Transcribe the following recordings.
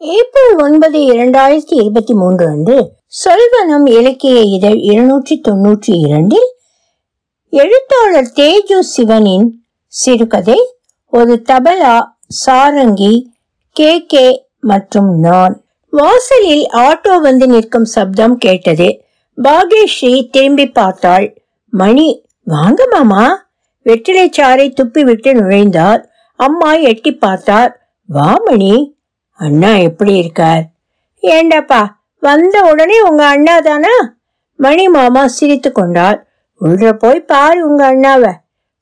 April ஒன்பது இரண்டாயிரத்தி இருபத்தி மூன்று அன்று சொல்வனம் இலக்கிய இதழ் இருநூற்றி தொன்னூற்றி இரண்டில் எழுத்தாளர் தேஜு சிவனின் சிறுகதை ஒரு தபலா சாரங்கி கே கே மற்றும் நான். வாசலில் ஆட்டோ வந்து நிற்கும் சப்தம் கேட்டது. பாகேஸ்ரீ திரும்பி பார்த்தாள். மணி வாங்க மாமா. வெற்றிலை சாறை நுழைந்தார். அம்மா எட்டி பார்த்தார். வா மணி. அண்ணா எப்படி இருக்கார்? ஏண்டாப்பா வந்த உடனே உங்க அண்ணா தானா? மணி மாமா சிரித்து கொண்டார் உள்ள போய் பாரு உங்க அண்ணாவ.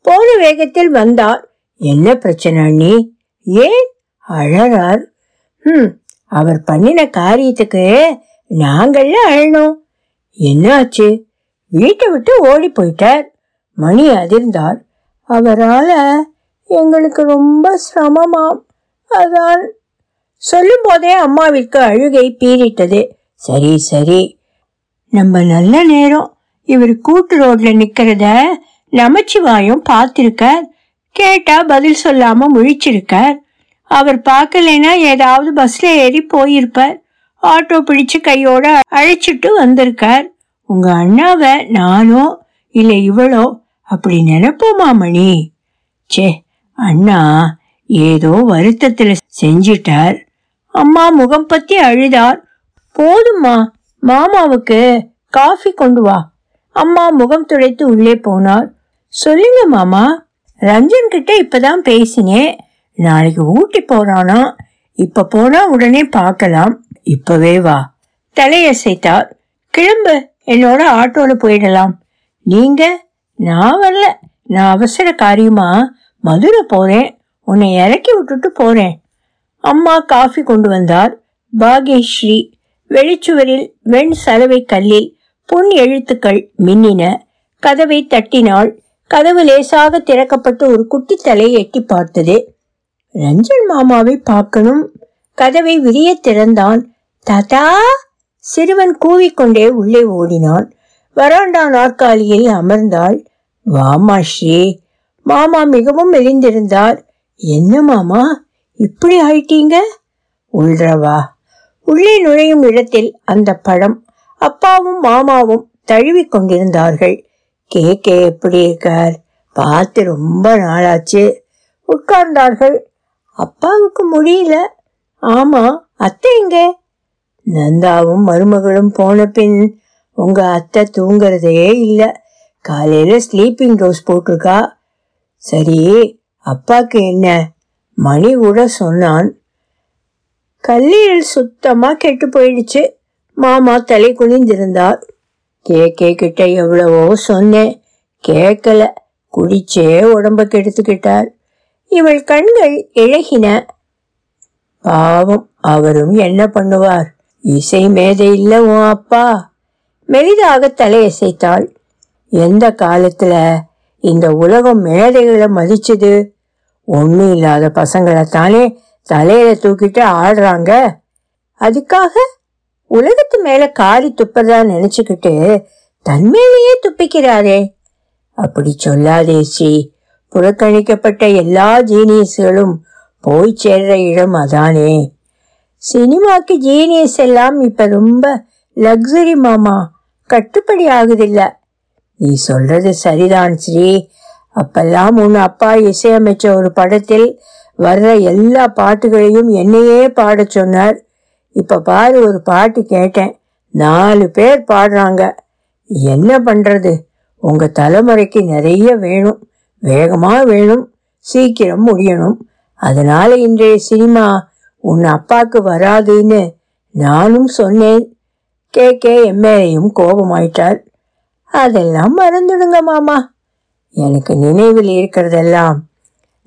போன வேகத்தில் வந்தார் என்ன பிரச்சனை அண்ணி? ஏன்? அழறார். ம் அவர் பண்ணின காரியத்துக்கு நாங்கள்ல அழணும். என்னாச்சு வீட்டை விட்டு ஓடி போயிட்டார். மணி அதிர்ந்தார் அவரால எங்களுக்கு ரொம்ப சிரமமாம். அதான் சொல்லும் போதே அம்மாவிற்கு அழுகை பீறிட்டது. சரி சரி. நம்ம நல்ல நேரம். இவர் கூட்டு ரோட்ல நிக்கிறத நமச்சிவாயும் பார்த்திருக்கார். கேட்டா பதில் சொல்லாம முழிச்சிருக்கார். அவர் பார்க்கலைன்னா ஏதாவது பஸ்ல ஏறி போயிருப்பார். ஆட்டோ பிடிச்சு கையோட அழைச்சிட்டு வந்திருக்கார். உங்க அண்ணாவை நானோ இல்ல இவளோ அப்படி நினைப்போமா மணி? சே அண்ணா ஏதோ வருத்தத்துல செஞ்சிட்டார். அம்மா முகம் பத்தி அழுதார். போதும்மா மாமாவுக்கு காஃபி கொண்டு வா. அம்மா முகம் துடைத்து உள்ளே போனார். சொல்லுங்க மாமா ரஞ்சன் கிட்ட இப்பதான் பேசினேன் நாளைக்கு ஊட்டி போறானா? இப்ப போனா உடனே பார்க்கலாம். இப்பவே வா. தலையசைத்தார். கிளம்பு என்னோட ஆட்டோல போயிடலாம். நீங்க நான் வரல. நான் அவசர காரியமா மதுரை போறேன். உன்னை இறக்கி விட்டுட்டு போறேன். அம்மா காஃபி கொண்டு வந்தார். பாகேஸ்ரீ வெளிச்சுவரில் வெண் சலவை கல்லில் புன் எழுத்துக்கள் மின்னின. கதவை தட்டினாள். கதவு லேசாக திறக்கப்பட்டு ஒரு குட்டி தலை எட்டி பார்த்தது. ரஞ்சன் மாமாவை பார்க்கணும். கதவை விரிய திறந்தான். தாத்தா! சிறுவன் கூவிக்கொண்டே உள்ளே ஓடினான். வராண்டா நாற்காலியில் அமர்ந்தாள். வாமா ஸ்ரீ மாமா மிகவும் மெலிந்திருந்தார் என்ன மாமா? இப்படி ஆயிட்டீங்க? உள்றவா உள்ளே நுழையும் இடத்தில் அந்த பழம் அப்பாவும் மாமாவும் தழுவி கொண்டிருந்தார்கள். கே கே எப்படி இருக்கார்? பார்த்து ரொம்ப நாளாச்சு. உட்கார்ந்தார்கள். அப்பாவுக்கு முடியல. ஆமா அத்தை எங்க? நந்தாவும் மருமகளும் போன பின் உங்க அத்தை தூங்குறதே இல்லை. காலையில ஸ்லீப்பிங் டோஸ் போட்டிருக்கா. சரி அப்பாக்கு என்ன? மணி கூட சொன்னான் கல்லீரல் சுத்தமா கெட்டு போயிடுச்சு. மாமா தலை குனிந்திருந்தார். கேக்கே கிட்ட எவ்வளவோ சொன்னேன் கேட்கல குடிச்சே உடம்ப கெடுத்துக்கிட்டார். இவள் கண்கள் இழகின. பாவம் அவரும் என்ன பண்ணுவார்? இசை மேதை இல்ல உன் அப்பா. மெலிதாக தலையசைத்தாள். எந்த காலத்துல இந்த உலகம் மேதைகளை மதிச்சது? ஒண்ணும் இல்லாத பசங்களை தானே தலையில தூக்கிட்டு ஆடுறாங்க. அதுக்காக உலகத்து மேல காரி துப்பறதா நினைச்சுக்கிட்டு தன்மேலேயே துப்பிக்கிறாரே. அப்படி சொல்லாதே ஸ்ரீ புறக்கணிக்கப்பட்ட எல்லா ஜீனியஸ்களும் போய் சேர்ற இடம் அதானே. சினிமாக்கு ஜீனியஸ் எல்லாம் இப்ப ரொம்ப லக்ஸரி மாமா. கட்டுப்படி ஆகுதில்ல. நீ சொல்றது சரிதான் ஸ்ரீ அப்பெல்லாம் உன் அப்பா இசையமைச்ச ஒரு படத்தில் வர்ற எல்லா பாட்டுகளையும் என்னையே பாட சொன்னார். இப்ப பாரு ஒரு பாட்டு கேட்டேன். நாலு பேர் பாடுறாங்க. என்ன பண்றது? உங்க தலைமுறைக்கு நிறைய வேணும். வேகமா வேணும். சீக்கிரம் முடியணும். அதனால இன்றைய சினிமா உன் அப்பாக்கு வராதுன்னு நானும் சொன்னேன். கே. கே. எம்ஏயும் கோபமாயிட்டார் அதெல்லாம் மறந்துடுங்க மாமா. எனக்கு நினைவில் இருக்கிறதெல்லாம்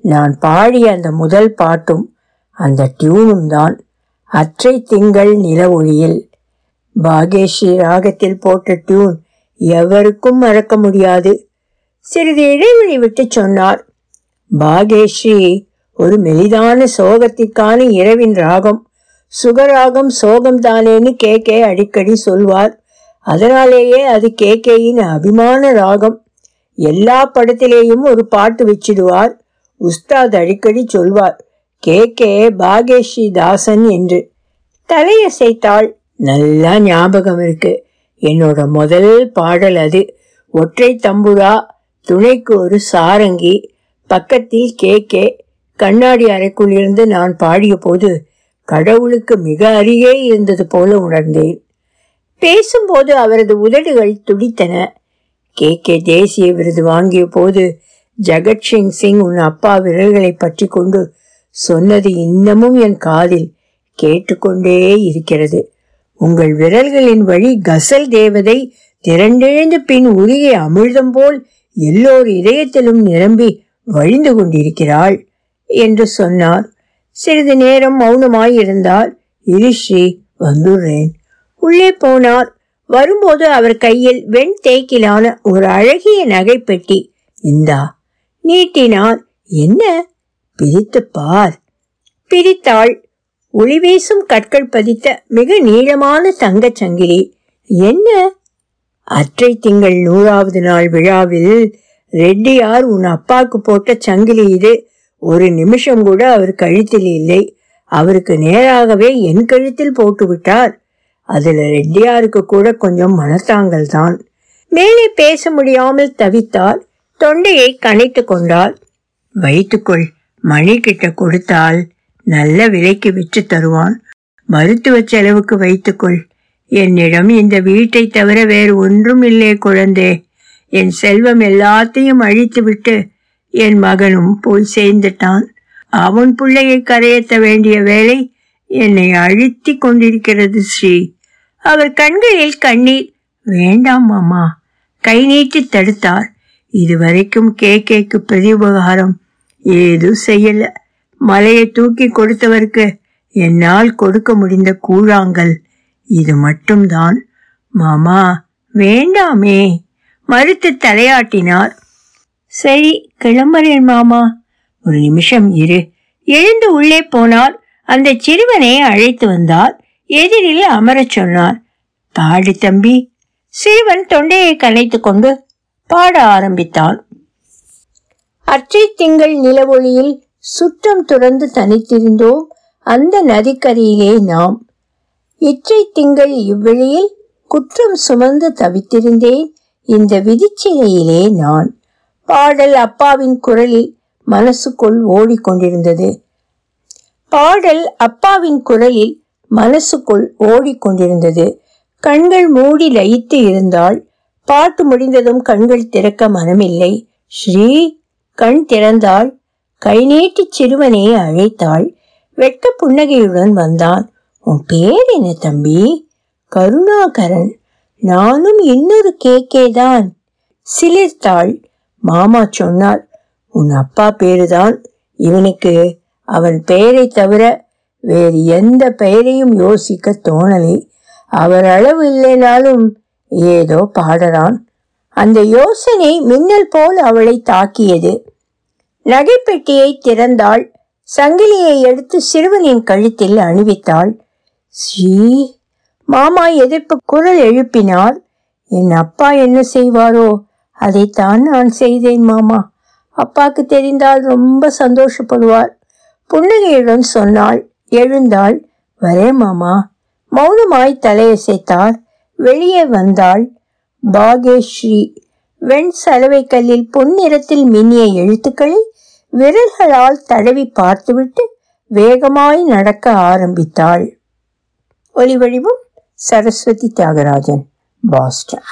நான் பாடிய அந்த முதல் பாட்டும் அந்த டியூனும் தான். அற்றை திங்கள் நில ஒளியில். பாகேஷி ராகத்தில் போட்ட டியூன் எவருக்கும் மறக்க முடியாது. சிறிது இடைவெளி விட்டு சொன்னார் பாகேஷி ஒரு மெலிதான சோகத்திற்கான இரவின் ராகம். சுகராகம் சோகம் தானேன்னு கே கே அடிக்கடி சொல்வார். அதனாலேயே அது கே கேயின் அபிமான ராகம். எல்லா படத்திலேயும் ஒரு பாட்டு வச்சிடுவார். உஸ்தாத் அடிக்கடி சொல்வார் கே. கே. பாகேஷி தாசன் என்று. தலையசைத்தாள் நல்லா ஞாபகம் இருக்கு. என்னோட முதல் பாடல் அது. ஒற்றை தம்புரா துணைக்கு ஒரு சாரங்கி பக்கத்தில் கே. கே. கண்ணாடி அறைக்குள் இருந்து நான் பாடிய போது கடவுளுக்கு மிக அருகே இருந்தது போல உணர்ந்தேன். பேசும்போது அவரது உதடுகள் துடித்தன. கே கே தேசிய விருது வாங்கிய போது ஜெகத்சிங் சிங் உன் அப்பா விரல்களை பற்றி கொண்டு சொன்னது இன்னமும் என் காதில் கேட்டுக்கொண்டே இருக்கிறது. உங்கள் விரல்களின் வழி கசல் தேவதை திரண்டெழுந்து பின் உருகிய அமிழ்தம் போல் எல்லோர் இதயத்திலும் நிரம்பி வழிந்து கொண்டிருக்கிறாள் என்று சொன்னார். சிறிது நேரம் மௌனமாய் இருந்தார் இரிஸ்ரீ வந்துடுறேன். உள்ளே போனார். வரும்போது அவர் கையில் வெண் தேக்கிலான ஒரு அழகிய நகை பெட்டி. இந்தா நீட்டினார் என்ன? பிரித்து பார். பிரித்தாள் ஒளி வீசும் கற்கள் பதித்த மிக நீளமான தங்கச் சங்கிலி. என்ன? அற்றை திங்கள் நூறாவது நாள் விழாவில் ரெட்டியார் உன் அப்பாக்கு போட்ட சங்கிலி இது. ஒரு நிமிஷம் கூட அவர் கழுத்தில் இல்லை. அவருக்கு நேராகவே என் கழுத்தில் போட்டு விட்டார் அதுல ரெட்டியாருக்கு கூட கொஞ்சம் மனத்தாங்கள் தான். மேலே பேச முடியாமல் தவித்தால் தொண்டையை கணைத்து கொண்டாள். வைத்துக்கொள் மணி கிட்ட கொடுத்தால் நல்ல விலைக்கு விற்று தருவான். மருத்துவ செலவுக்கு வைத்துக்கொள். என்னிடம் இந்த வீட்டை தவிர வேறு ஒன்றும் இல்லை குழந்தே. என் செல்வம் எல்லாத்தையும் அழித்துவிட்டு என் மகனும் போய் சேர்ந்துட்டான். அவன் பிள்ளையை கரையேற்ற வேண்டிய வேலை என்னை அழுத்தி கொண்டிருக்கிறது ஸ்ரீ. அவர் கண்களில் கண்ணீர். வேண்டாம் மாமா. கை நீட்டி தடுத்தார். இதுவரைக்கும் கே கேக்கு பெரிய உபகாரம் ஏதும் செய்யல. மலையை தூக்கி கொடுத்தவருக்கு என்னால் கொடுக்க முடிந்த கூழாங்கல். இது மட்டும்தான். மாமா வேண்டாமே. மறுத்து தலையாட்டினார். சரி கிளம்புறேன் மாமா. ஒரு நிமிஷம் இரு. எழுந்து உள்ளே போனால் அந்த சிறுவனை அழைத்து வந்தால் எதிரில் அமரச் சொன்னார் பாடு தம்பி. சிறுவன் தொண்டையை கலைத்துக் கொண்டு பாட ஆரம்பித்தான். அற்றை திங்கள் நிலவொளியில் சுற்றம் துறந்து தனித்திருந்தோம் அந்த நதிக்கரையிலே நாம். இற்றை திங்கள் இவ்வெளியில் குற்றம் சுமந்து தவித்திருந்தேன் இந்த விதிச்சிலையிலே நான். பாடல் அப்பாவின் குரலில் மனசுக்குள் ஓடிக்கொண்டிருந்தது. பாடல் அப்பாவின் குரலில் மனசுக்குள் ஓடிக்கொண்டிருந்தது. கண்கள் மூடி லயித்து இருந்தால் பாட்டு முடிந்ததும் கண்கள் திறக்க மனமில்லை. ஸ்ரீ கண் திறந்தாள். கை நீட்டி சிறுவனை அழைத்தாள். வெட்ட புன்னகையுடன் வந்தான். உன் பேர் என்ன தம்பி? கருணாகரன். நானும் இன்னொரு கேக்கே தான். சிலிர்த்தாள். மாமா சொன்னார் உன் அப்பா பேருதான் இவனுக்கு அவன் பெயரை தவிர வேறு எந்த பெயரையும் யோசிக்க தோணலை. அவர் அளவு இல்லைனாலும் ஏதோ பாடுறான். அந்த யோசனை மின்னல் போல் அவளை தாக்கியது. நகைப்பெட்டியை திறந்தாள். சங்கிலியை எடுத்து சிறுவனின் கழுத்தில் அணிவித்தாள். ஸ்ரீ! மாமா எதிர்ப்பு குரல் எழுப்பினார். என் அப்பா என்ன செய்வாரோ அதைத்தான் நான் செய்தேன் மாமா. அப்பாக்கு தெரிந்தால் ரொம்ப சந்தோஷப்படுவார். புன்னகையுடன் சொன்னாள் எழுந்தாள் வரே மாமா. மௌனமாய் தலையசைத்தார். வெளியே வந்தாள் பாகேஸ்ரீ. வெண் சலவை கல்லில் பொன்னிறத்தில் மின்னிய எழுத்துக்களை விரல்களால் தடவி பார்த்துவிட்டு வேகமாய் நடக்க ஆரம்பித்தாள். ஒலிவழிவும் சரஸ்வதி தியாகராஜன் பாஸ்டன்